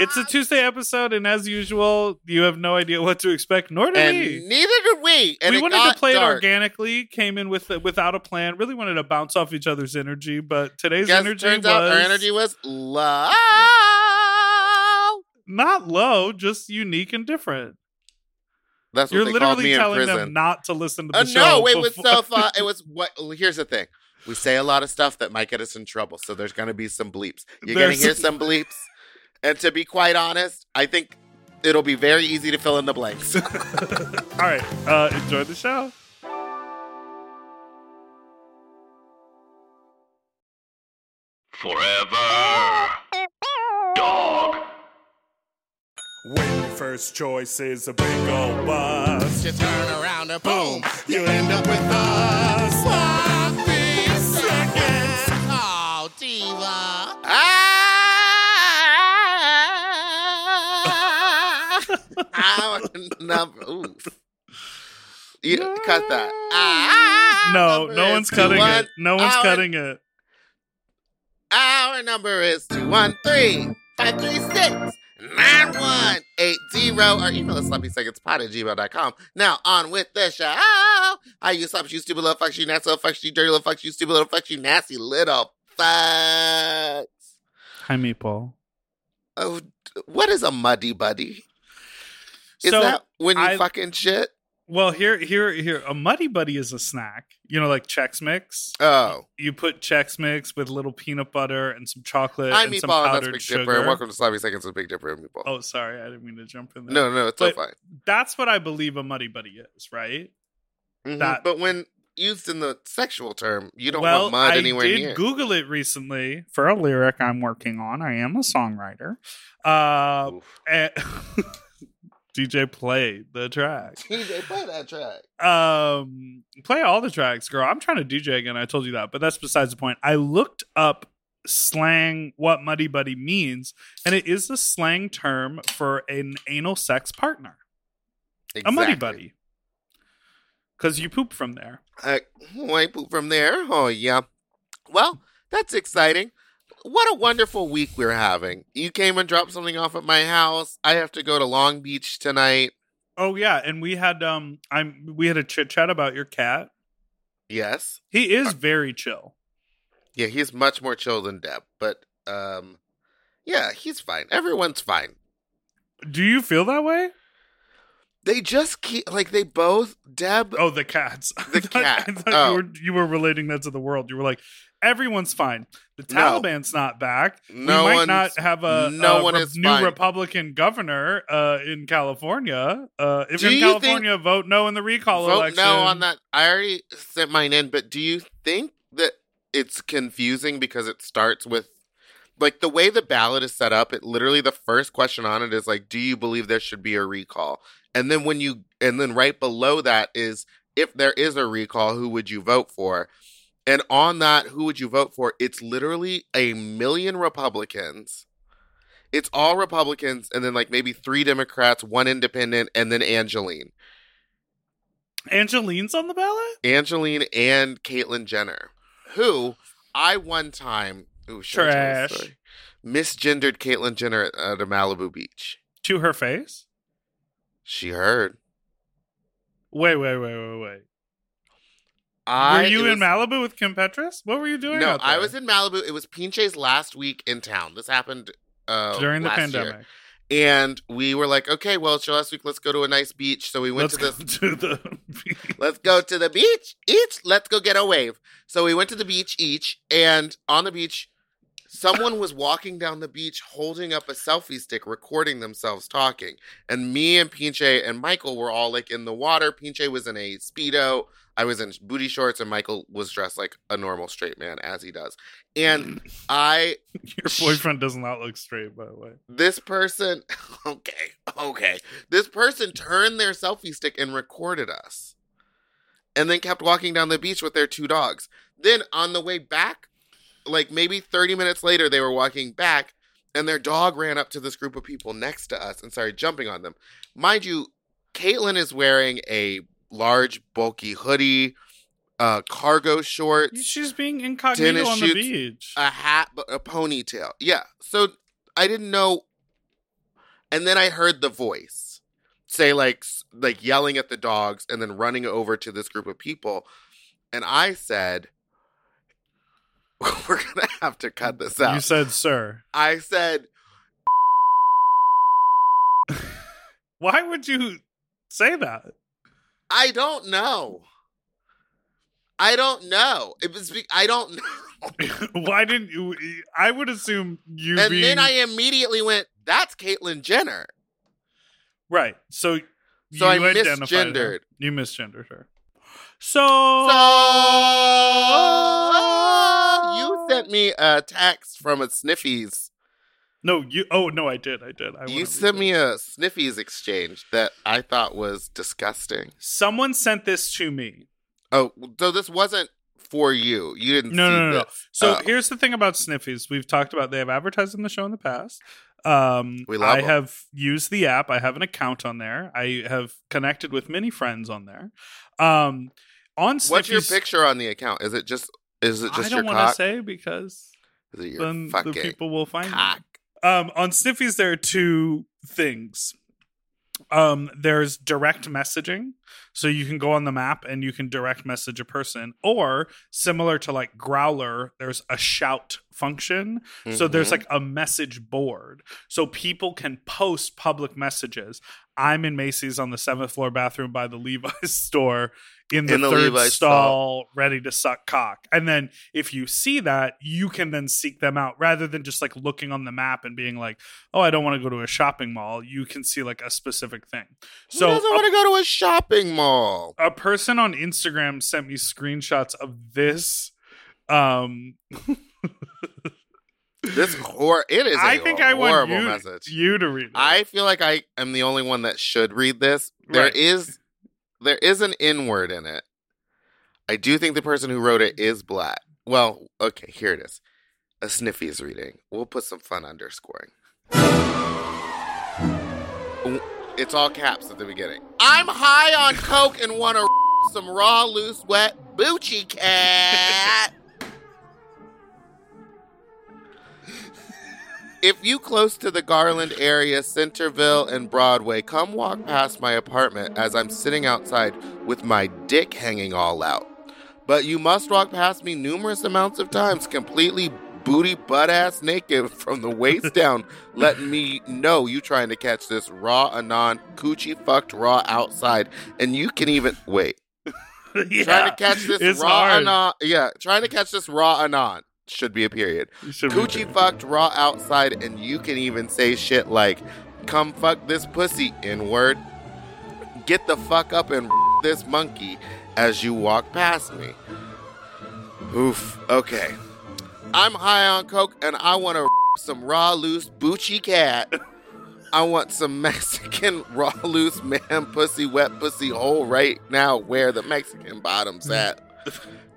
It's a Tuesday episode, and as usual, you have no idea what to expect, nor do and we. neither do we. And we wanted to play dark. it organically, came in with without a plan, really wanted to bounce off each other's energy, but today's Guess energy turns was out our energy was low. not low, just unique and different. That's what You're they called literally telling them not to listen to the Uh, show. no, it was so fun. It was what? Here's the thing: we say a lot of stuff that might get us in trouble, so there's going to be some bleeps. You're going to hear some bleeps, and to be quite honest, I think it'll be very easy to fill in the blanks. All right, uh, enjoy the show. Forever. Dog. When your first choice is a big old bus, you turn around and boom, you end up with us. Ah! Our number. Oof. You cut that. Ah, No, no one's cutting 21. it. No one's Our- cutting it. Our number is 213 536 9180. Our email is sloppysecondspot at gmail.com. Now, on with the show. I you sloppy, you stupid little fucks, you nasty little fucks, you dirty little fucks, you stupid little fucks, you nasty little fucks. Hi, Meatball. Oh, what is a muddy buddy? Is So, that when you I- fucking shit? Well, here, here, here. A Muddy Buddy is a snack. You know, like Chex Mix. Oh. You put Chex Mix with a little peanut butter and some chocolate I'm and some Meatball, and that's Big sugar. Dipper. Welcome to Sloppy Seconds with Big Dipper and Meatball. Oh, sorry, I didn't mean to jump in there. no, no, it's all fine. That's what I believe a Muddy Buddy is, right? Mhm. that- But when used in the sexual term, you don't well, want mud I anywhere did near. Google it recently for a lyric I'm working on. I am a songwriter. Uh, DJ, play the track. DJ, play that track. Um, play all the tracks, girl. I'm trying to DJ again. I told you that, but that's besides the point. I looked up slang what muddy buddy means, and it is a slang term for an anal sex partner, a muddy buddy, because you poop from there. I wipe from there. Oh yeah. Well, that's exciting. What a wonderful week we're having. You came and dropped something off at my house. I have to go to Long Beach tonight. Oh yeah, and we had um, I'm we had a chit chat about your cat. Yes. He is very chill. Yeah, he's much more chill than Deb, but um yeah, he's fine. Everyone's fine. Do you feel that way? They just keep like they both Deb Oh, the cats. The I thought- cat. I thought Oh. you were you were relating that to the world. You were like, everyone's fine. The No. Taliban's not back. No we might not have a, no a one re- is new fine. Republican governor uh, in California. Uh, if Do in you California, vote no in the recall vote election. no on that. I already sent mine in, but do you think that it's confusing because it starts with like the way the ballot is set up? It literally the first question on it is like, "Do you believe there should be a recall?" And then when you and then right below that is if there is a recall, who would you vote for? And on that, who would you vote for? It's literally a million Republicans. It's all Republicans, and then like maybe three Democrats, one independent, and then Angeline. Angeline's on the ballot. Angeline and Caitlyn Jenner, who I one time ooh, should I tell this Trash. misgendered Caitlyn Jenner at, at a Malibu beach. To her face. She heard. Wait, wait, wait, wait, wait. I were you in was- Malibu with Kim Petras? What were you doing? No, I was in Malibu. It was Pinche's last week in town. This happened uh, during the last year. pandemic. and we were like, okay, well, it's your last week. Let's go to a nice beach. So we went Let's to this to the. Let's go to the beach. Each, let's go get a wave. So we went to the beach each, and on the beach, someone was walking down the beach holding up a selfie stick, recording themselves talking. And me and Pinche and Michael were all like in the water. Pinche was in a Speedo. I was in booty shorts, and Michael was dressed like a normal straight man, as he does. And mm. I, Your boyfriend does not look straight, by the way. this person, okay, okay. This person turned their selfie stick and recorded us. And then kept walking down the beach with their two dogs. Then on the way back, like maybe 30 minutes later, they were walking back and their dog ran up to this group of people next to us and started jumping on them. Mind you, Caitlyn is wearing a large, bulky hoodie, uh, cargo shorts, She's being incognito on the beach. a hat, but a ponytail. Yeah. So I didn't know. And then I heard the voice say like like yelling at the dogs and then running over to this group of people. And I said, "We're gonna have to cut this out." you said, sir. I said, Why would you say that? "I don't know. I don't know. It was. be- I don't know." Why didn't you? I would assume you and being then I immediately went, "That's Caitlyn Jenner." right. So So I you her. misgendered. You misgendered her. So, So sent me a text from a Sniffies. no, you. Oh no, I did. I did. I You sent me a Sniffies exchange that I thought was disgusting. Someone sent this to me. Oh, so this wasn't for you. You didn't. No, see no, no, no. So Oh. here's the thing about Sniffies. We've talked about they have advertised on the show in the past. Um, We love I 'em. have used the app. I have an account on there. I have connected with many friends on there. Um, on Sniffies, What's your picture on the account? Is it just? Is it just I don't want to say because is it your then the people will find cock? it. Um, on Sniffies, there are two things. Um, there's direct messaging, so you can go on the map and you can direct message a person, or similar to like Growlr, there's a shout function. So there's Mhm. like a message board, so people can post public messages. I'm in Macy's on the seventh floor bathroom by the Levi's store in the, In the third Levi's stall, ready to suck cock. And then if you see that, you can then seek them out rather than just like looking on the map and being like, "Oh, I don't want to go to a shopping mall." You can see like a specific thing. Who So doesn't want to go to a shopping mall? a person on Instagram sent me screenshots of this. Um, This or it is. I a think I want horrible you, message. you to read it. I feel like I am the only one that should read this. There Right. is there is an N word in it. I do think the person who wrote it is black. Well, okay, here it is. A sniffy is reading. We'll put some fun underscoring. It's all caps at the beginning. I'm high on coke and want to some raw, loose, wet Boochie cat. If you close to the Garland area, Centerville, and Broadway, come walk past my apartment as I'm sitting outside with my dick hanging all out. But you must walk past me numerous amounts of times, completely booty butt ass naked from the waist down, letting me know you trying to catch this raw anon coochie fucked raw outside, and you can even wait. Yeah, trying to catch this raw hard. anon. Yeah, trying to catch this raw anon should be a period. You should be Coochie fucked raw outside, and you can even say shit like, come fuck this pussy, in word. Get the fuck up and this monkey as you walk past me. Oof, okay. I'm high on coke and I want to some raw loose Boochie cat. I want some Mexican raw loose man pussy wet pussy hole right now where the Mexican bottom's at.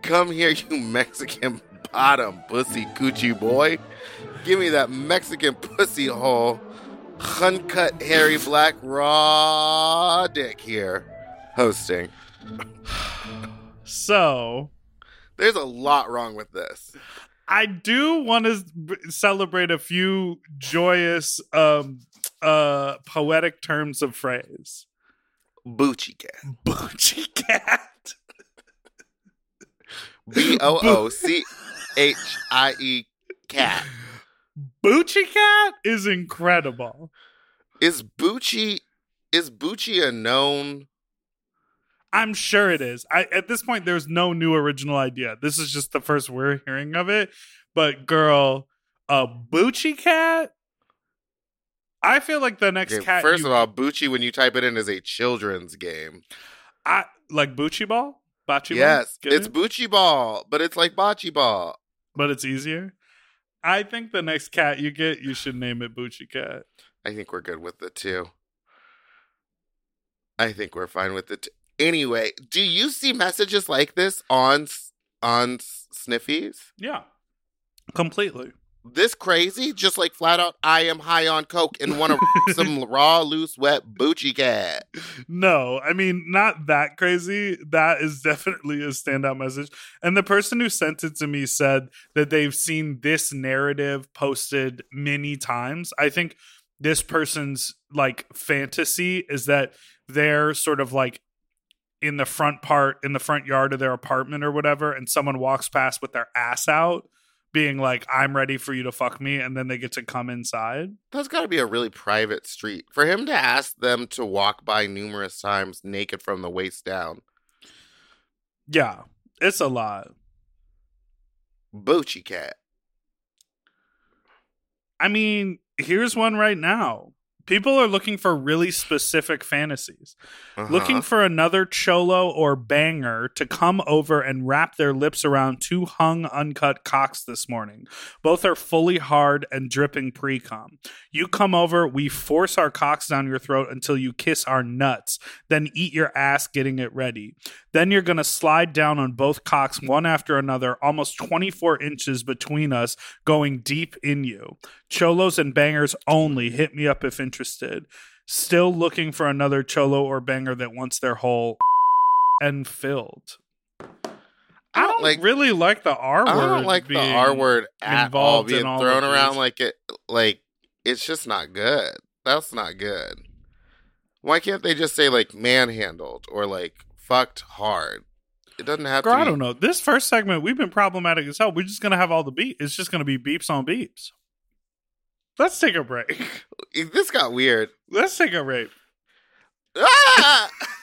Come here, you Mexican bottom pussy coochie boy. Give me that Mexican pussy hole. Uncut, hairy, black, raw dick here. Hosting. So There's a lot wrong with this. I do want to celebrate a few joyous, um, uh, poetic terms of phrase. Boochie cat. Boochie cat. B O O C H I E cat. Boochie cat is incredible. Is Bucci is Bucci a known I'm sure it is. I at this point there's no new original idea. This is just the first we're hearing of it. But girl, A Bucci cat? I feel like the next Okay, cat. first you- of all, Bucci, when you type it in, is a children's game. I like Bucci ball. Bocce ball? yes, Get it's it? Bucci ball, but it's like bocce ball. But it's easier. I think the next cat you get, you should name it Bucci cat. I think we're good with the two. I think we're fine with it. Anyway, do you see messages like this on on Sniffies? Yeah, completely. This crazy, just like flat out, I am high on coke and want to some raw, loose, wet Bucci cat. No, I mean not that crazy. That is definitely a standout message. And the person who sent it to me said that they've seen this narrative posted many times. I think this person's like fantasy is that they're sort of like in the front part in the front yard of their apartment or whatever and someone walks past with their ass out being like I'm ready for you to fuck me and then they get to come inside. That's got to be a really private street for him to ask them to walk by numerous times naked from the waist down. Yeah, it's a lot. Bucci cat. I mean, here's one right now. People are looking for really specific fantasies. Uh-huh. Looking for another cholo or banger to come over and wrap their lips around two hung uncut cocks this morning. Both are fully hard and dripping pre cum. You come over, we force our cocks down your throat until you kiss our nuts, then eat your ass getting it ready. Then you're going to slide down on both cocks one after another, almost 24 inches between us, going deep in you. Cholos and bangers only. Hit me up if interested. Still looking for another cholo or banger that wants their whole and filled. I don't don't like- really like the R word. I don't like the R word at all being all thrown around like it like it's just not good. That's not good. Why can't they just say like manhandled or like fucked hard? It doesn't have Girl, to. I don't know. This first segment, we've been problematic as hell. We're just gonna have all the beat. It's just gonna be beeps on beeps. Let's take a break. This got weird. Let's take a break. Ah!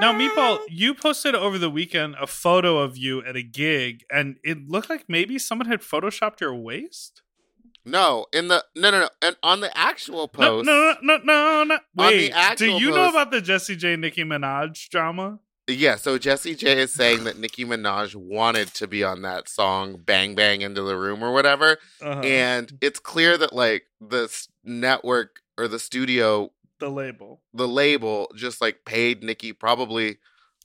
Now, Meatball, you posted over the weekend a photo of you at a gig, and it looked like maybe someone had photoshopped your waist. No, in the no no no, and on the actual post, no, no, no, no, no. the Wait, do actual you know about the Jessie J Nicki Minaj drama? yeah. So Jessie J is saying that Nicki Minaj wanted to be on that song "Bang Bang Into the Room" or whatever, Uh-huh. and it's clear that like the network or the studio, the label. the label, just like paid Nicki probably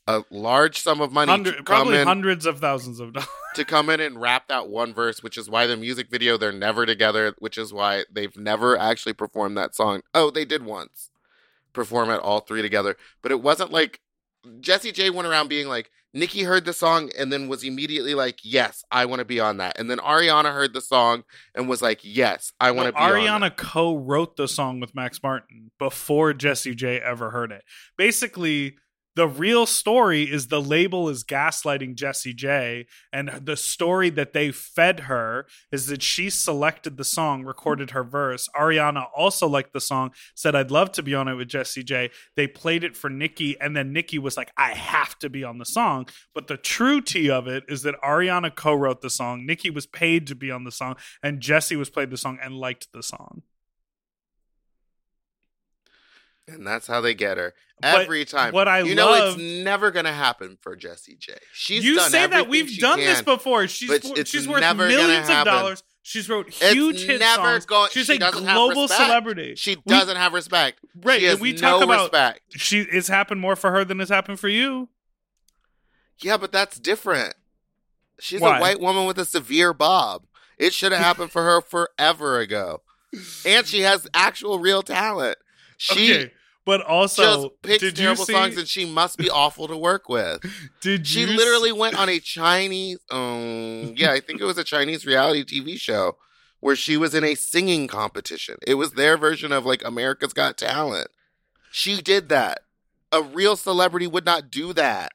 a large sum of money to Hundred, probably in hundreds of thousands of dollars. to come in and rap that one verse, which is why the music video they're never together, which is why they've never actually performed that song. Oh, they did once perform it all three together, but it wasn't like Jessie J went around being like, Nicki heard the song and then was immediately like, Yes, I want to be on that. And then Ariana heard the song and was like, Yes, I want to Well, be on that. Ariana co-wrote the song with Max Martin before Jessie J ever heard it. Basically, the real story is the label is gaslighting Jessie J, and the story that they fed her is that she selected the song, recorded her verse. Ariana also liked the song, said I'd love to be on it with Jessie J. They played it for Nicki, and then Nicki was like, I have to be on the song. But the true tea of it is that Ariana co-wrote the song, Nicki was paid to be on the song, and Jessie was played the song and liked the song. And that's how they get her But every time. what I you know, loved- it's never gonna happen for Jessie J. She's you say that we've done this before. She's but it's she's worth never millions of dollars. She's wrote It's huge hit never songs. going- She's she a global celebrity. She doesn't have respect. Right, She has and we no talk about- respect. She it's happened more for her than it's happened for you. Yeah, but that's different. She's Why? a white woman with a severe bob. It should have happened for her forever ago. And she has actual real talent. She okay, but also just picks did you terrible see? songs and she must be awful to work with. did She literally see- went on a Chinese, um, yeah, I think it was a Chinese reality TV show where she was in a singing competition. It was their version of like America's Got Talent. She did that. A real celebrity would not do that.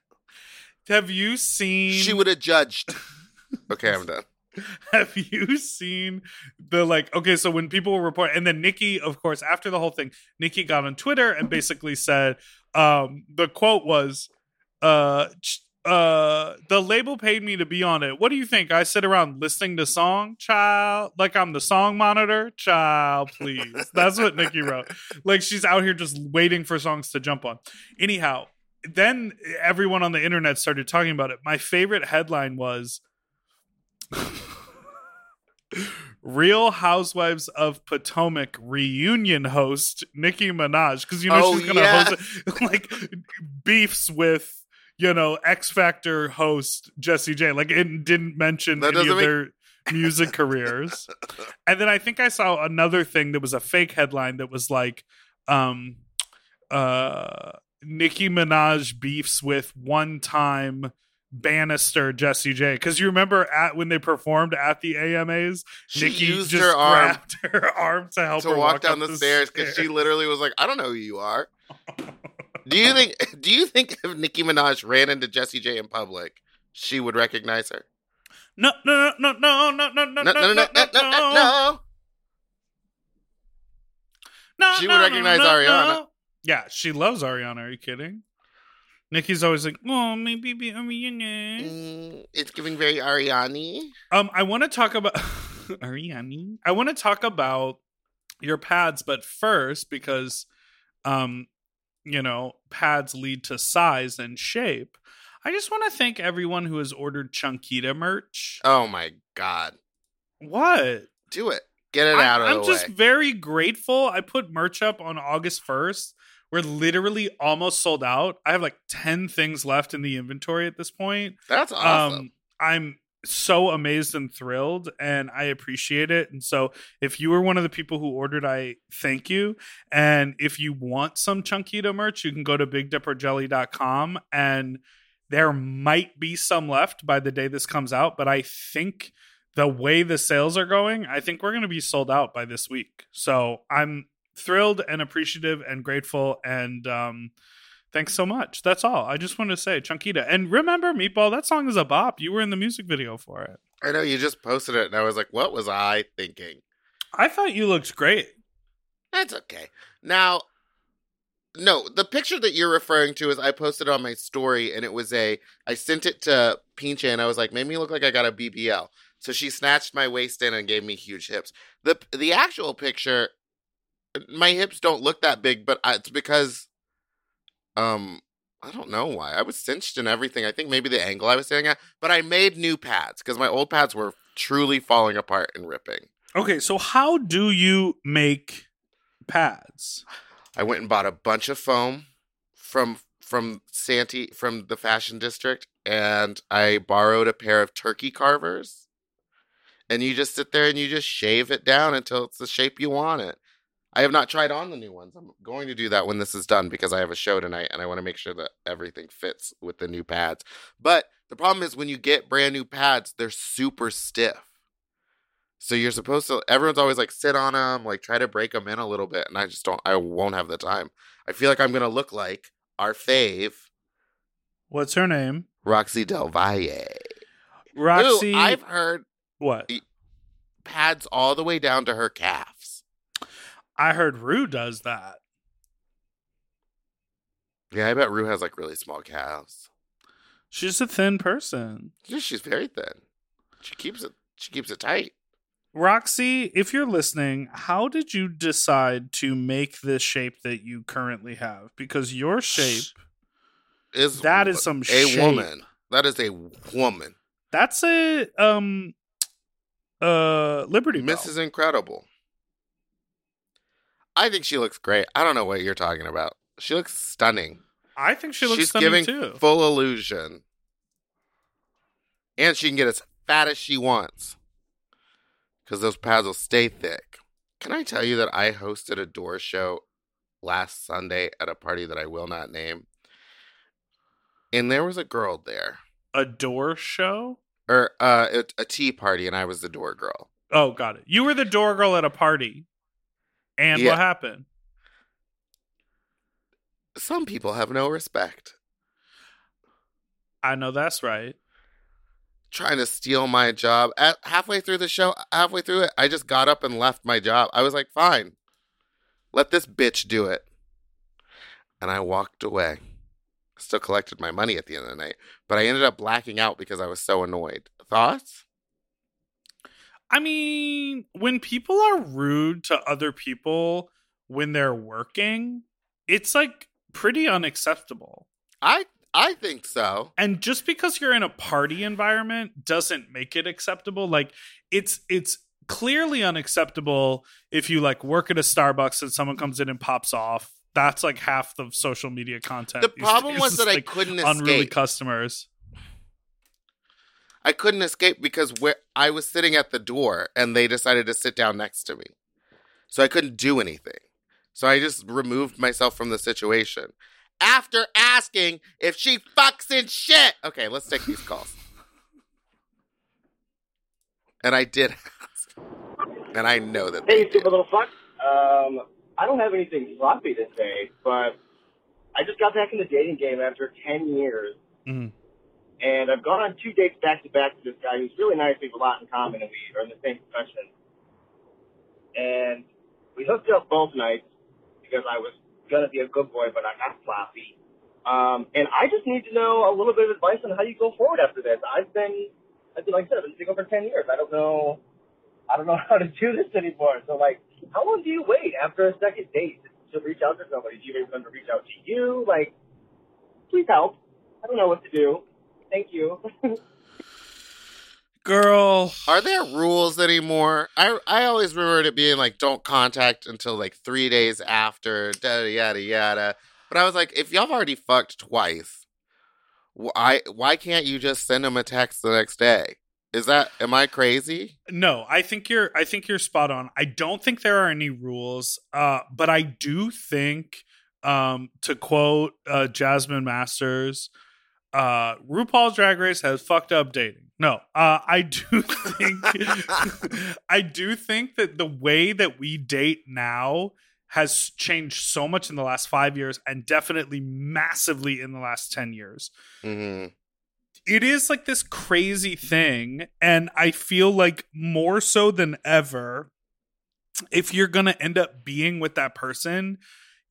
Have you seen? She would have judged. Okay, I'm done. Have you seen the like? Okay, so when people report, and then Nicki, of course, after the whole thing, Nicki got on Twitter and basically said, um, the quote was, uh, uh, the label paid me to be on it. What do you think? I sit around listening to song, child, like I'm the song monitor, child. Please, that's what Nicki wrote. Like she's out here just waiting for songs to jump on. Anyhow, then everyone on the internet started talking about it. My favorite headline was Real Housewives of Potomac reunion host Nicki Minaj because you know Oh, she's gonna yeah. host it, like beefs with you know X Factor host Jessie J. Like it didn't mention That any of make- their music careers. And then I think I saw another thing that was a fake headline that was like, um, uh, Nicki Minaj beefs with one time Bannister Jessie J. Because you remember at when they performed at the AMAs, She Nicki used just her arm her arm to help to her walk down up the stairs because she literally was like, "I don't know who you are." do you think? Do you think if Nicki Minaj ran into Jessie J in public, she would recognize her? no no no no no no no No, no, no, no, no, no, no. no, She no, would no, recognize no, Ariana. no. Yeah, she loves Ariana. Are you kidding? Nicki's always like, "Oh, maybe be Ariana." Mm, it's giving very Ariani. Um, I want to talk about Ariane. I want to talk about your pads, but first because, um, you know, pads lead to size and shape. I just want to thank everyone who has ordered Chunkita merch. Oh my god, What? do it. Get it I- out of I'm the just very grateful. I put merch up on August 1st. We're literally almost sold out. I have like 10 things left in the inventory at this point. That's awesome. Um, I'm so amazed and thrilled, and I appreciate it. And so, if you were one of the people who ordered, I thank you. And if you want some Chunkita merch, you can go to BigDipperJelly.com and There might be some left by the day this comes out, but I think the way the sales are going, I think we're going to be sold out by this week. So I'm thrilled and appreciative and grateful and um thanks so much. That's all. I just want to say Chunkita. And remember Meatball, that song is a bop. You were in the music video for it. I know you just posted it, and I was like, "What was I thinking?" I thought you looked great. That's okay. Now, no, the picture that you're referring to is I posted on my story, and it was a. I sent it to Pinche, and I was like, "Made me look like I got a BBL." So she snatched my waist in and gave me huge hips. the The actual picture, my hips don't look that big, but I- it's because, um, I don't know why. I was cinched and everything. I think maybe the angle I was sitting at, but I made new pads because my old pads were truly falling apart and ripping. Okay, so how do you make pads? I went and bought a bunch of foam from from Santee from the fashion district and I borrowed a pair of turkey carvers. And you just sit there and you just shave it down until it's the shape you want it. I have not tried on the new ones. I'm going to do that when this is done because I have a show tonight and I want to make sure that everything fits with the new pads. But the problem is when you get brand new pads, they're super stiff. So you're supposed to. Everyone's always like sit on them, like try to break them in a little bit, and I just don't. I won't have the time. I feel like I'm gonna look like our fave, What's her name? Roxy Del Valle. Roxy. Who I've heard what? pads all the way down to her calves. I heard Rue does that. Yeah, I bet Rue has like really small calves. She's a thin person. Yeah, she's very thin. She keeps it. She keeps it tight. Roxy, if you're listening, how did you decide to make this shape that you currently have? Because your shape, Is that is some a shape. woman? That is a woman. That's a um uh Liberty Bell. Mrs. Incredible. I think she looks great. I don't know what you're talking about. She looks stunning. I think she looks She's stunning giving too. full illusion. And she can get as fat as she wants. Because those pads will stay thick. Can I tell you that I hosted a door show last Sunday at a party that I will not name? And there was a girl there. a door show? Or uh, a, a tea party, and I was the door girl. Oh, got it. You were the door girl at a party. And Yeah. what happened? Some people have no respect. I know that's right. trying to steal my job. At halfway through the show, halfway through it, I just got up and left my job. I was like, "Fine, let this bitch do it," and I walked away. Still collected my money at the end of the night, but I ended up blacking out because I was so annoyed. Thoughts? I mean, when people are rude to other people when they're working, it's like pretty unacceptable. I I think so. And just because you're in a party environment doesn't make it acceptable. Like it's it's clearly unacceptable if you like work at a Starbucks and someone comes in and pops off. That's like half the social media content. The problem was that I couldn't unruly escape. customers. I couldn't escape because where I was sitting at the door and they decided to sit down next to me. So I couldn't do anything. So I just removed myself from the situation. After asking if she fucks in shit. Okay, let's take these calls. And I did ask. And I know that Hey, did. stupid little fuck. Um, I don't have anything sloppy to say, but I just got back in the dating game after 10 years, Mhm. And I've gone on two dates back to back with this guy who's really nice. We have a lot in common, and we are in the same profession. And we hooked up both nights because I was to be a good boy, but I got sloppy. Um, and I just need to know a little bit of advice on how you go forward after this. I've been, I've been like I said, I've been single for 10 years. I don't know I don't know how to do this anymore. So, like, how long do you wait after a second date to reach out to somebody? Do you wait for them to reach out to you? Like, please help. I don't know what to do. Thank you. Girl, Are there rules anymore? I I always remembered it being like don't contact until like three days after, yada yada yada. But I was like, if y'all have already fucked twice, why why can't you just send them a text the next day? Is that am I crazy? No, I think you're I think you're spot on. I don't think there are any rules. Uh but I do think um to quote uh Jasmine Masters, uh, RuPaul's Drag Race has fucked up dating. No, uh, I do think I do think that the way that we date now has changed so much in the last five years, and definitely massively in the last ten years. hmm It is like this crazy thing, and I feel like more so than ever, if you're gonna end up being with that person,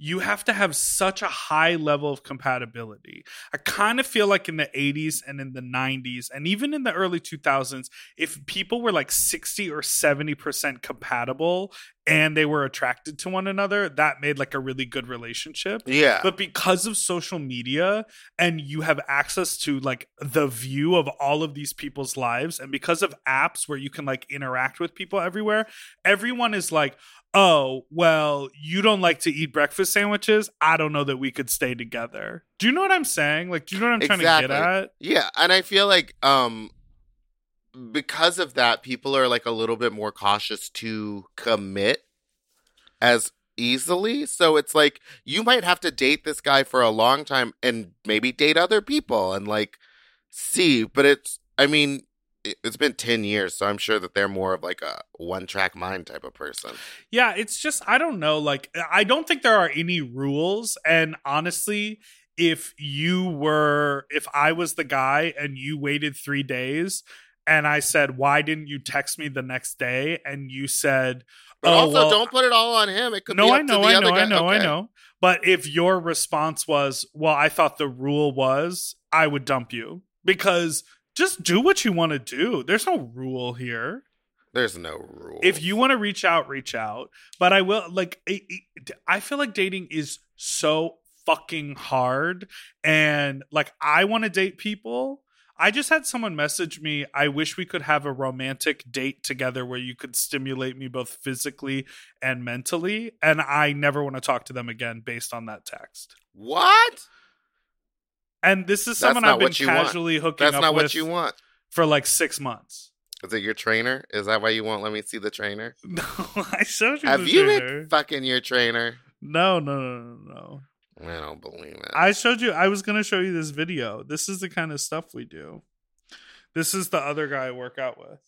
you have to have such a high level of compatibility. I kind of feel like in the 80s and in the 90s and even in the early 2000s, if people were like 60 or 70% compatible and they were attracted to one another, that made like a really good relationship. Yeah. But because of social media and you have access to like the view of all of these people's lives, and because of apps where you can like interact with people everywhere, everyone is like, oh, well, you don't like to eat breakfast sandwiches. I don't know that we could stay together. Do you know what I'm saying? Like, do you know what I'm trying to get at? Yeah, and I feel like um because of that people are like a little bit more cautious to commit as easily. So it's like you might have to date this guy for a long time and maybe date other people and like see, but it's I mean it- it's been 10 years, so I'm sure that they're more of like a one track mind type of person. Yeah, it's just I don't know. Like I don't think there are any rules. And honestly, if you were if I was the guy and you waited three days and I said, Why didn't you text me the next day? And you said, But Oh, also well, don't put it all on him. It could No, be I know, to the I know, I know, I know. But if your response was, Well, I thought the rule was I would dump you. Because just do what you want to do. There's no rule here There's no rule. if you want to reach out reach out but i will like it, it- i feel like dating is so fucking hard and like i want to date people i just had someone message me i wish we could have a romantic date together where you could stimulate me both physically and mentally and i never want to talk to them again based on that text What? and this is someone i've been what you want. casually hooking That's up not with what you want. for like six months Is it your trainer? Is that why you won't let me see the trainer? no i showed you Have you trainer. been fucking your trainer? no no no no no I don't believe it. I showed you. I was going to show you this video. This is the kind of stuff we do. This is the other guy I work out with.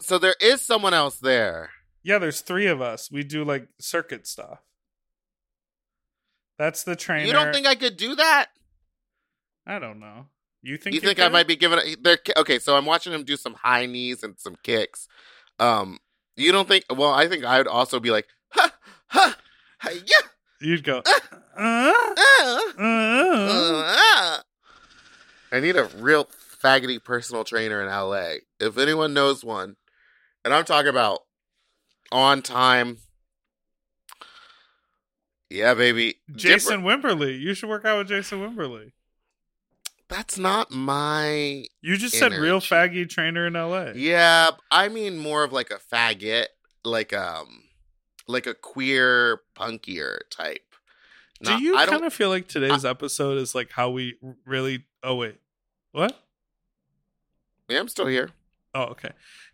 so there is someone else there. Yeah, there's three of us. We do like circuit stuff. That's the trainer. You don't think I could do that? I don't know. You think you think I might be giving? They're okay. So I'm watching him do some high knees and some kicks. Um, you don't think? Well, I think I would also be like, ha, ha, ha yeah, You'd go. Uh, uh, uh, uh. I need a real faggoty personal trainer in LA. If anyone knows one, and I'm talking about on time. Yeah, baby. Jason Different- Wimberly. You should work out with Jason Wimberly. That's not my. You just said real Energy. faggy trainer in LA. Yeah, I mean more of like a faggot, like um, like a queer punkier type. Do you I kind of feel like today's episode is like how we really? Oh wait, what? Yeah, I'm still here. Oh, okay.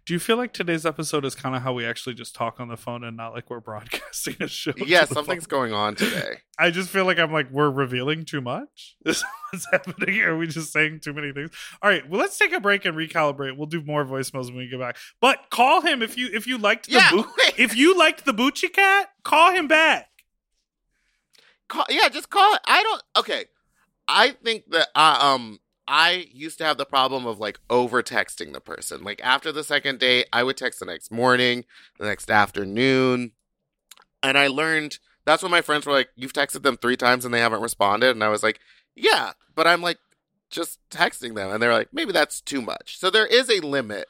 Do you feel like today's episode is kind of how we actually just talk on the phone and not like we're broadcasting a show? Yeah, something's phone? going on today. I just feel like I'm like we're revealing too much. This is what's happening? Are we just saying too many things? All right, well let's take a break and recalibrate. We'll do more voicemails when we get back. But call him if you if you liked the Yeah, wait. if you liked the Bucci cat, call him back. Call, yeah, just call it. I don't. Okay, I think that uh, um I used to have the problem of like over texting the person. Like after the second date, I would text the next morning, the next afternoon, and I learned that's when my friends were like, "You've texted them three times and they haven't responded," and I was like, "Yeah," but I'm like just texting them, and they're like, "Maybe that's too much." So there is a limit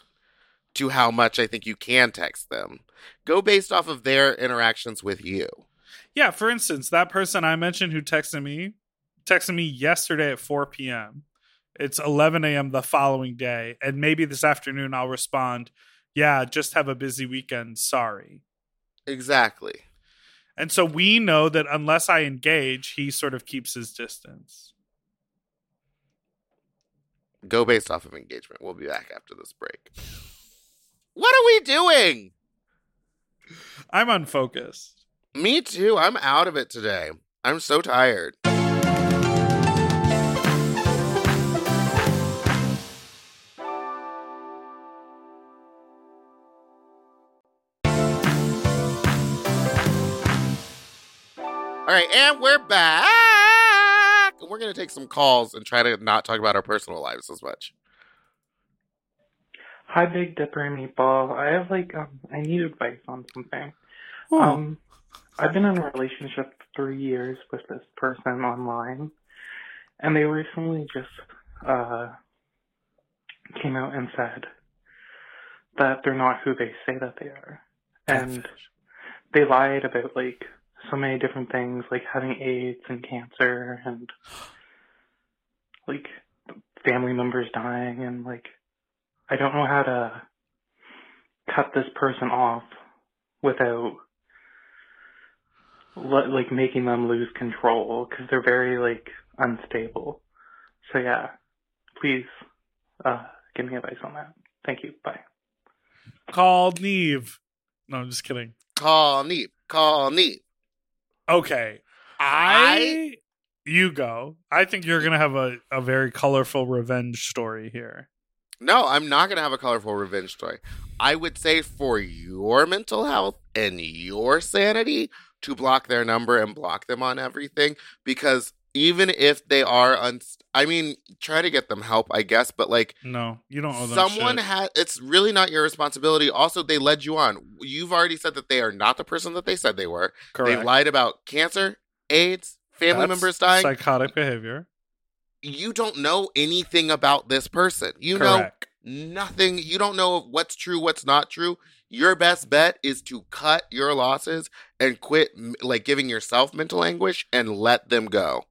to how much I think you can text them. Go based off of their interactions with you. Yeah, for instance, that person I mentioned who texted me texted me yesterday at 4 p.m. It's 11 a.m. the following day, and maybe this afternoon I'll respond, "Yeah, just have a busy weekend. Sorry." Exactly. And so we know that unless I engage, he sort of keeps his distance. Go based off of engagement. We'll be back after this break. What are we doing? I'm unfocused. Me too. I'm out of it today. I'm so tired. Right, and we're back. And we're going to take some calls and try to not talk about our personal lives as much. Hi, Big Dipper and Meatball. I have like um, I need advice on something. Oh, Um, I've been in a relationship for three years with this person online, and they recently just uh came out and said that they're not who they say that they are, and they lied about like so many different things, like having AIDS and cancer, and like family members dying, and like I don't know how to cut this person off without like making them lose control because they're very like unstable. So yeah, please uh, give me advice on that. Thank you. Bye. Call Neve. No, I'm just kidding. Call Neep. Call Neep. Okay. I, you go. I think you're gonna have a, a very colorful revenge story here. No, I'm not going to have a colorful revenge story. I would say for your mental health and your sanity to block their number and block them on everything because even if they are unst- I mean, try to get them help, I guess, but like No, you don't owe them someone shit. had it's really not your responsibility. Also, they led you on. You've already said that they are not the person that they said they were. Correct. They've lied about cancer, AIDS, family That's members dying. Psychotic behavior. you don't know anything about this person. You know nothing. You don't know what's true, what's not true. Your best bet is to cut your losses and quit like giving yourself mental anguish and let them go.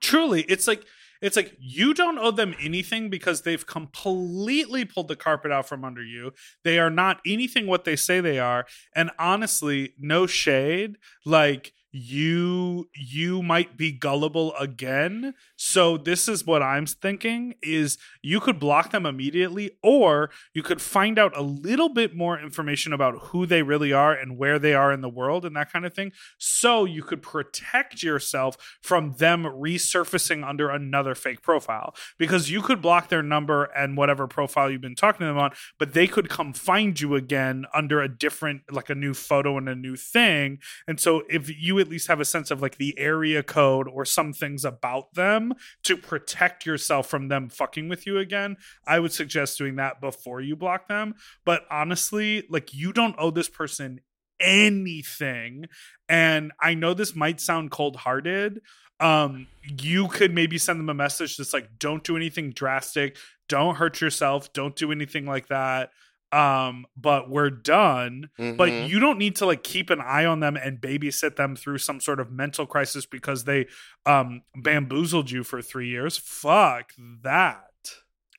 Truly, it's like it's like you don't owe them anything because they've completely pulled the carpet out from under you. They are not anything what they say they are. And honestly, no shade, like you you might be gullible again. So this is what I'm thinking is you could block them immediately or you could find out a little bit more information about who they really are and where they are in the world and that kind of thing so you could protect yourself from them resurfacing under another fake profile because you could block their number and whatever profile you've been talking to them on but they could come find you again under a different like a new photo and a new thing and so if you at least have a sense of like the area code or some things about them to protect yourself from them fucking with you again. I would suggest doing that before you block them. But honestly like you don't owe this person anything. And i know this might sound cold-hearted. Um you could maybe send them a message that's like don't do anything drastic. Don't hurt yourself. Don't do anything like that um but we're done but Mhm. you don't need to like keep an eye on them and babysit them through some sort of mental crisis because they um bamboozled you for 3 years fuck that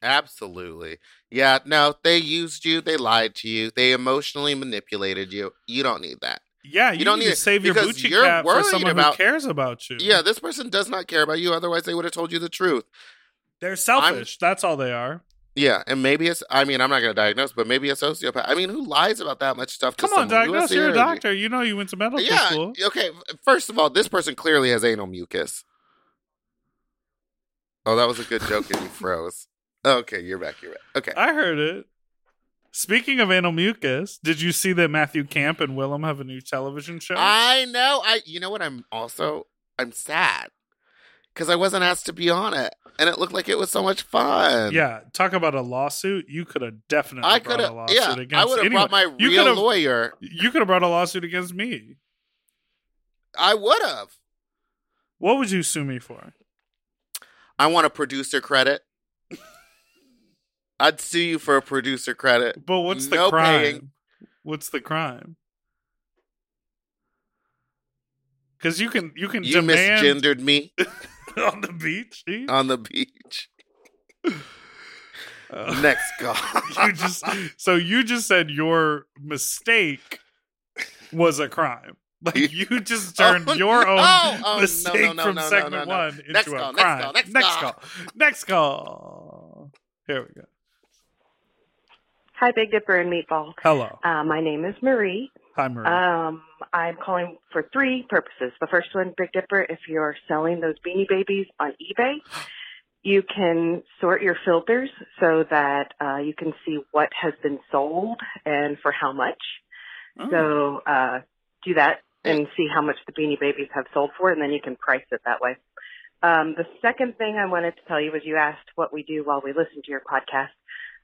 Absolutely. Yeah, no, they used you, they lied to you, they emotionally manipulated you. You don't need that. yeah you, You don't need need to save your Gucci you're cap for someone about- who cares about you Yeah, this person does not care about you, otherwise they would have told you the truth. they're selfish that's all they are Yeah, and maybe it's I mean, I'm not gonna diagnose, but maybe a sociopath. I mean, who lies about that much stuff to come on someone? Diagnose you're a doctor you know you went to medical Yeah, school okay. First of all, this person clearly has anal mucus. Oh, that was a good joke and you froze. Okay, you're back, you're back. Okay. I heard it. Speaking of anal mucus, did you see that Matthew Camp and Willem have a new television show? I know. I you know what I'm also I'm sad because I wasn't asked to be on it, and it looked like it was so much fun. yeah, talk about a lawsuit. You could have definitely I brought could a have. lawsuit Yeah, against I would have brought my You real lawyer. You could have brought a lawsuit against me. I would have. What would you sue me for? I want a producer credit. I'd sue you for a producer credit. But what's the No crime? paying. What's the crime? Because you can you can You demand misgendered me on the beach. see? on the beach. Uh, Next call. you just so you just said your mistake was a crime. Like you just turned Oh, your no. own Oh, mistake no, no, from no, no, segment no, no. one into Next a call, next crime. call, next next call. call. Next call. Here we go. Hi, Big Dipper and Meatball. Hello. Uh, my name is Marie. Hi, Marie. Um, I'm calling for three purposes. The first one, Big Dipper, if you're selling those beanie babies on eBay, you can sort your filters so that uh, you can see what has been sold and for how much. Oh. So uh, do that and see how much the Beanie Babies have sold for, and then you can price it that way. Um, the second thing I wanted to tell you was you asked what we do while we listen to your podcast.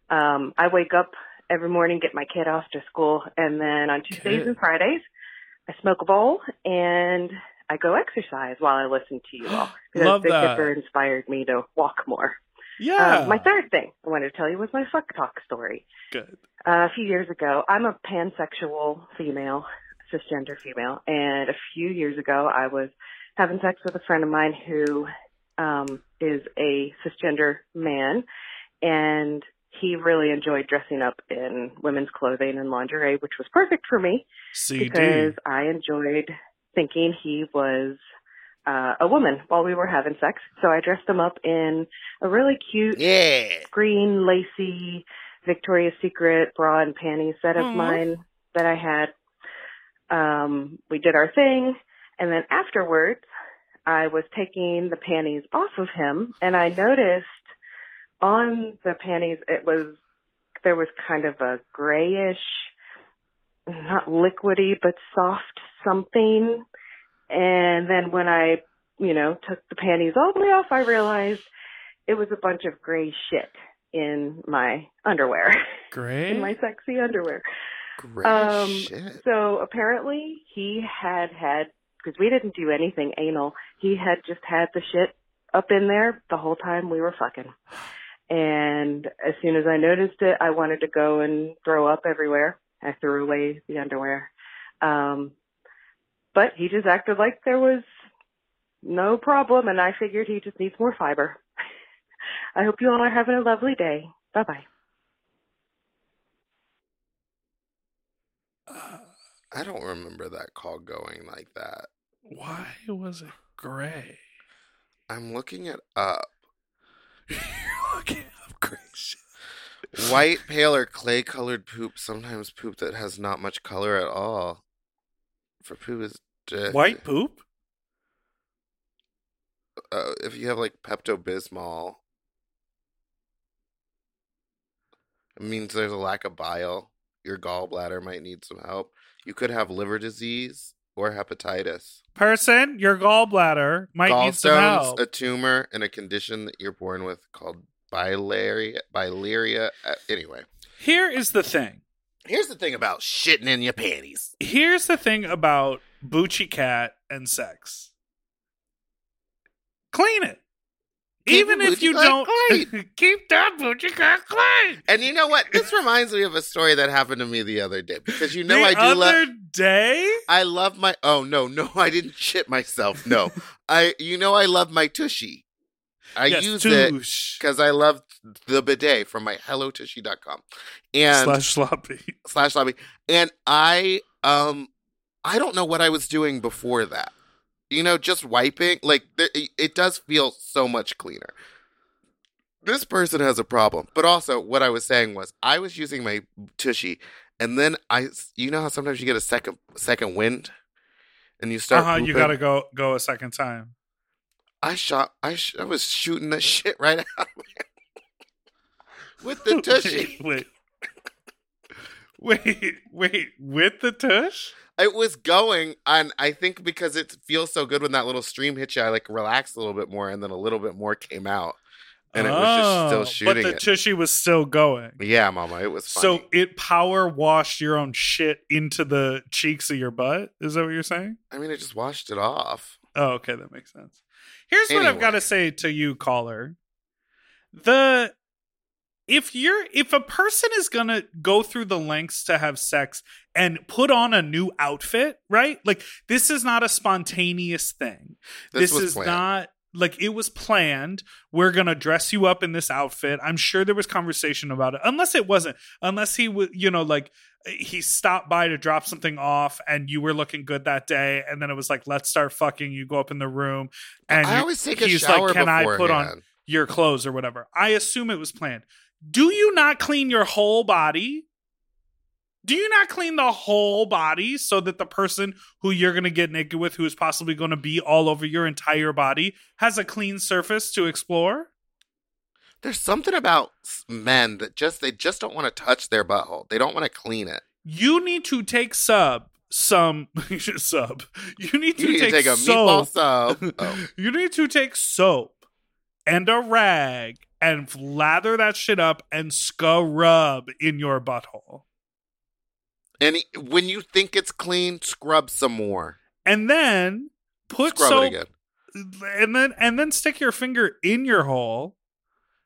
Um, I wake up every morning, get my kid off to school, and then on Tuesdays and Fridays, I smoke a bowl and I go exercise while I listen to you all. Because Love Big that. Dipper inspired me to walk more. Yeah. Um, my third thing I wanted to tell you was my fuck talk story. Good. Uh, a few years ago, I'm a pansexual female, cisgender female, and a few years ago, I was having sex with a friend of mine who um, is a cisgender man, and he really enjoyed dressing up in women's clothing and lingerie, which was perfect for me CD. because I enjoyed thinking he was uh, a woman while we were having sex. So I dressed him up in a really cute Yeah. green lacy Victoria's Secret bra and panties set of Aw. mine that I had. Um, we did our thing, and then afterwards, I was taking the panties off of him, and I noticed on the panties it was there was kind of a grayish, not liquidy, but soft something. And then when I, you know, took the panties all the way off, I realized it was a bunch of gray shit in my underwear, Great. in my sexy underwear. Gray Um, shit. So apparently he had had, because we didn't do anything anal, he had just had the shit up in there the whole time we were fucking. And as soon as I noticed it, I wanted to go and throw up everywhere. I threw away the underwear. Um, but he just acted like there was no problem, and I figured he just needs more fiber. I hope you all are having a lovely day. Bye bye. I don't remember that call going like that. Why was it gray? I'm looking it up. You're looking up gray. White, pale, or clay colored poop, sometimes poop that has not much color at all. For poop is. White poop? Uh, if you have like Pepto Bismol, it means there's a lack of bile. Your gallbladder might need some help. You could have liver disease or hepatitis. Person, your gallbladder might need some Gallstones, help. a tumor, and a condition that you're born with called biliaria. Biliaria. Uh, anyway, Here is the thing. here's the thing about shitting in your panties. Here's the thing about Bucci Cat and sex. Clean it. Even if you don't keep that Cat clean. And you know what? This reminds me of a story that happened to me the other day because you know the I do other love. day. I love my. Oh no, no, I didn't shit myself. No, I. You know I love my tushy. I yes, use it touche. because I love the bidet from my hellotushy.com and slash sloppy. slash lobby. And I um I don't know what I was doing before that. You know, just wiping like it- it does feel so much cleaner. This person has a problem, but also what I was saying was I was using my tushy, and then I, you know how sometimes you get a second second wind, and you start. huh. You gotta go go a second time. I shot. I sh- I was shooting the shit right out of with the tushy. wait, wait, wait, wait. With the tush? It was going, and I think because it feels so good when that little stream hits you, I like relaxed a little bit more, and then a little bit more came out, and it was just still Oh, shooting But the it. tushy was still going. yeah, Mama, it was funny. So it power washed your own shit into the cheeks of your butt. Is that what you're saying? I mean, I just washed it off. Oh, okay, that makes sense. Here's what I've got to say to you, caller. The if you're if a person is gonna go through the lengths to have sex and put on a new outfit, right? Like this is not a spontaneous thing. This This, was is planned. not like it was planned. We're gonna dress you up in this outfit. I'm sure there was conversation about it, unless it wasn't. Unless he would, you know, like he stopped by to drop something off, and you were looking good that day, and then it was like, let's start fucking. You go up in the room, and I always take a he's shower like, can I put on your clothes or whatever? I assume it was planned. Do you not clean your whole body? Do you not clean the whole body so that the person who you're going to get naked with, who is possibly going to be all over your entire body, has a clean surface to explore? There's something about men that just they just don't want to touch their butthole. They don't want to clean it. You need to take sub some sub. You need to You need to take, take a soap. meatball sub. Oh. You need to take soap and a rag and lather that shit up and scrub in your butthole. And when you think it's clean, scrub some more. And then put scrub soap it again. and then and then stick your finger in your hole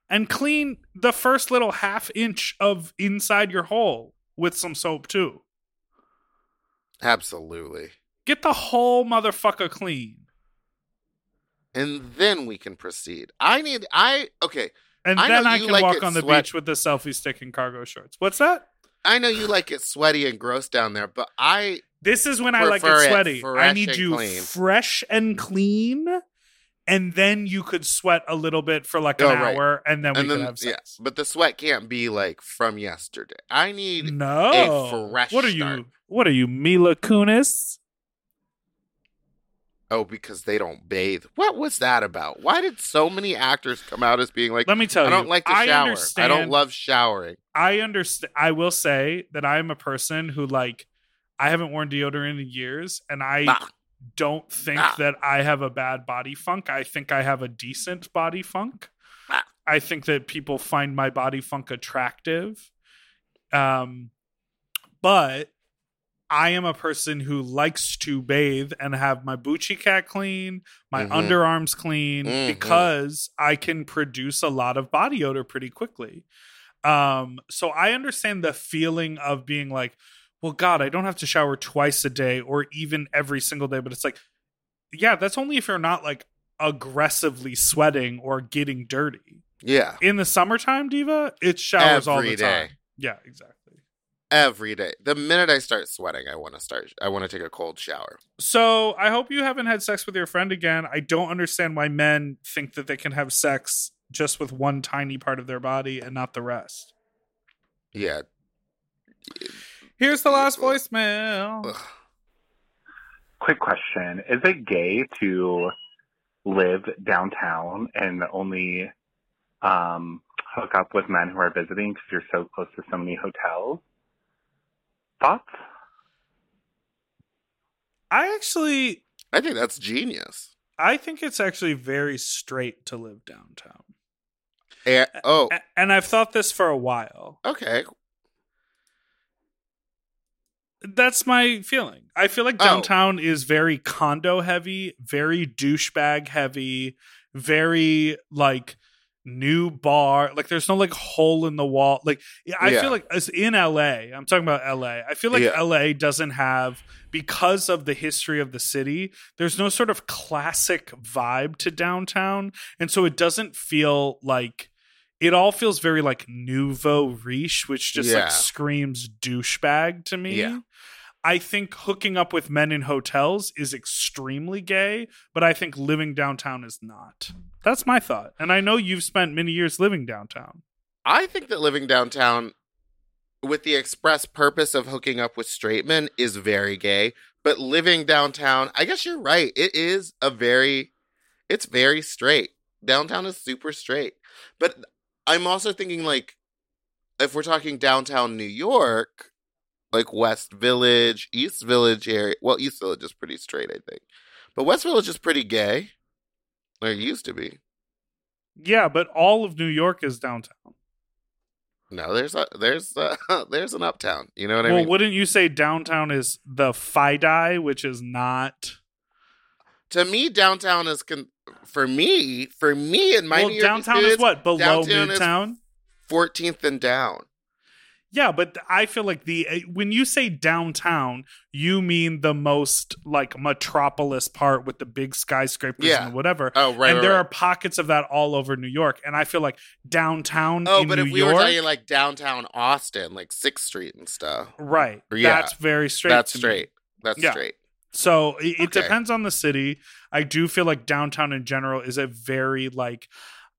and clean the first little half inch of inside your hole with some soap too. Absolutely. Get the whole motherfucker clean. And then we can proceed. I need I okay. And I then I can like walk on the sweat- beach with the selfie stick and cargo shorts. What's that? I know you like it sweaty and gross down there, but I This is when I like it it sweaty. I need you clean. fresh and clean, and then you could sweat a little bit for like an Oh, right. hour, and then we and could then have yeah, sex. but the sweat can't be like from yesterday. I need No, fresh What are start. you? What are you, Mila Kunis? Oh because they don't bathe. What was that about? Why did so many actors come out as being like Let me tell I you, don't like to I shower. I don't love showering. I understand. I will say that I am a person who like I haven't worn deodorant in years, and I Nah. don't think Ah. that I have a bad body funk. I think I have a decent body funk. Ah. I think that people find my body funk attractive. Um, but I am a person who likes to bathe and have my Bucci cat clean, my Mhm. underarms clean, Mhm. because I can produce a lot of body odor pretty quickly. Um, so I understand the feeling of being like, well, God, I don't have to shower twice a day or even every single day. But it's like, yeah, that's only if you're not like aggressively sweating or getting dirty. Yeah. In the summertime, Diva, it showers all Every the time. day. Yeah, exactly. Every day. The minute I start sweating, I want to start I want to take a cold shower. So I hope you haven't had sex with your friend again. I don't understand why men think that they can have sex just with one tiny part of their body and not the rest. Yeah. Here's the last voicemail. Ugh. Quick question. Is it gay to live downtown and only um, hook up with men who are visiting because you're so close to so many hotels? Thoughts? I actually I think that's genius. I think it's actually very straight to live downtown. Eh, oh, And I've thought this for a while. okay. That's my feeling. I feel like Oh. downtown is very condo heavy, very douchebag heavy, very like new bar. Like there's no like hole in the wall. Like I Yeah. feel like as in LA, I'm talking about LA. I feel like Yeah. LA doesn't have because of the history of the city, there's no sort of classic vibe to downtown. And so it doesn't feel like it all feels very like nouveau riche, which just Yeah. like screams douchebag to me. Yeah. I think hooking up with men in hotels is extremely gay, but I think living downtown is not. That's my thought. And I know you've spent many years living downtown. I think that living downtown with the express purpose of hooking up with straight men is very gay. But living downtown, I guess you're right. It is a very, it's very straight. Downtown is super straight. But I'm also thinking like, if we're talking downtown New York, like West Village, East Village area. Well, East Village is pretty straight, I think. But West Village is pretty gay. It used to be. Yeah, but all of New York is downtown. No, there's a there's a, there's an uptown. You know what I mean? well, wouldn't you say downtown is the FIDI, which is not to me, downtown is con- for me for me in my Well, New York downtown is what? Below downtown Midtown? 14th and down. Yeah, but I feel like the eh, when you say downtown, you mean the most like metropolis part with the big skyscrapers Yeah. and whatever. Oh, right. and right, there right. are pockets of that all over New York, and I feel like downtown Oh, but New if we York, were talking like downtown Austin, like Sixth Street and stuff, right? Yeah. that's very straight. that's straight. That's Yeah. straight. So it, it depends on the city. I do feel like downtown in general is a very like.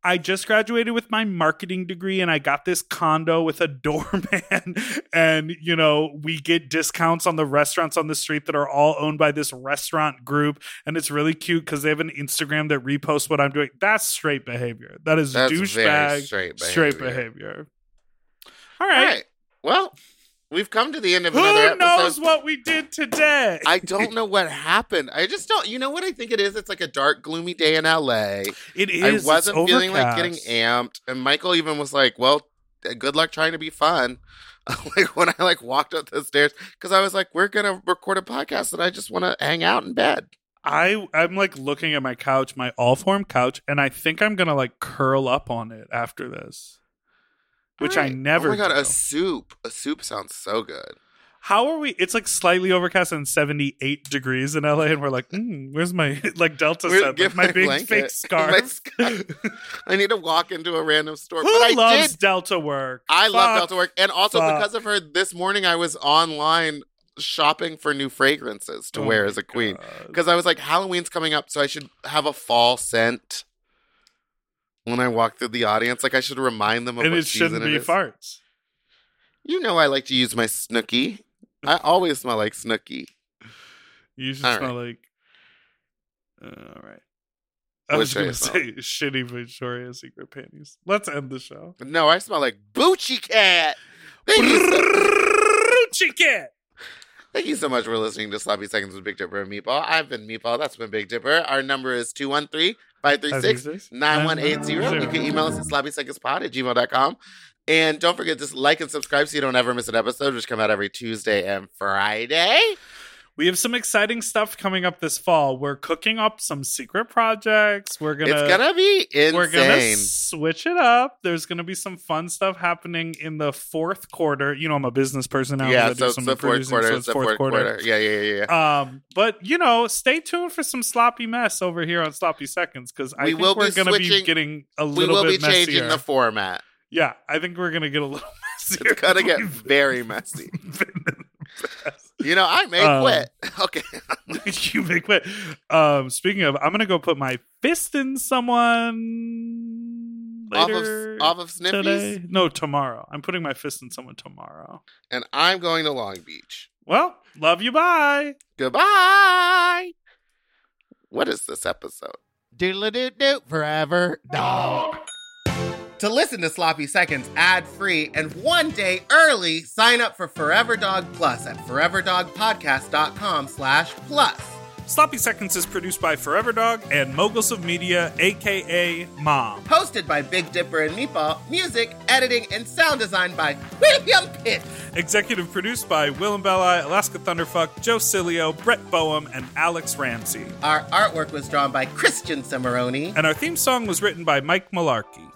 I just graduated with my marketing degree and I got this condo with a doorman and you know we get discounts on the restaurants on the street that are all owned by this restaurant group and it's really cute cuz they have an Instagram that reposts what I'm doing. That's straight behavior. That is douchebag straight straight behavior. behavior. All All right. right. Well, We've come to the end of another. Who knows what we did today? I don't know what happened. I just don't. You know what I think it is? It's like a dark, gloomy day in LA. It is. I wasn't feeling like getting amped, and Michael even was like, "Well, good luck trying to be fun." like when I like walked up the stairs because I was like, "We're gonna record a podcast, and I just want to hang out in bed." I I'm like looking at my couch, my Allform couch, and I think I'm gonna like curl up on it after this, which I never. Oh my god, do. a soup! A soup sounds so good. How are we? It's like slightly overcast and 78 degrees in LA, and we're like, mm, where's my like Delta We're- set? Like give my my big blanket. fake My scarf. scarf. I need to walk into a random store, Who but I loves did. Delta work? I love Delta Work, and also Fuck. because of her, this morning I was online shopping for new fragrances to Oh wear as a queen. Because I was like, Halloween's coming up, so I should have a fall scent when I walk through the audience. Like I should remind them of and what it shouldn't be it farts. You know, I like to use my Snooki. I always smell like Snooki. You should All smell like. Uh, all right. I was going to say shitty Victoria's Secret panties. Let's end the show. No, I smell like Boochie Cat. Thank you, so, thank you so much for listening to Sloppy Seconds with Big Dipper and Meatball. I've been Meatball. That's been Big Dipper. Our number is 213 536 9180. You can email us at sloppysecondspod at gmail.com. And don't forget to like and subscribe so you don't ever miss an episode, which come out every Tuesday and Friday. We have some exciting stuff coming up this fall. We're cooking up some secret projects. We're gonna it's gonna be insane. we're gonna switch it up. There's gonna be some fun stuff happening in the fourth quarter. You know, I'm a business person now. yeah, so some the fourth quarter. so it's the fourth quarter. Yeah, yeah, yeah, yeah. Um, but you know, stay tuned for some sloppy mess over here on Sloppy Seconds because I We think will we're to be getting a little bit we will be bit changing messier. the format. yeah, I think we're going to get a little messier. It's gonna get very messy. been in the past. You know, I may Um, quit. Okay. you may quit. Um, speaking of, I'm gonna go put my fist in someone off of off of Sniffies, today. No, tomorrow. I'm putting my fist in someone tomorrow. and I'm going to Long Beach. Well, love you. Bye. Goodbye. What is this episode? Doodle doo doo forever dog. To listen to Sloppy Seconds ad free and one day early, sign up for Forever Dog Plus at foreverdogpodcast.com slash plus. Sloppy Seconds is produced by Forever Dog and Moguls of Media, aka Mom. Hosted by Big Dipper and Meatball, music, editing, and sound design by William Pitt. Executive produced by Willem Belli, Alaska Thunderfuck, Joe Cilio, Brett Boehm, and Alex Ramsey. Our artwork was drawn by Christian Cimarroni. And our theme song was written by Mike Malarkey.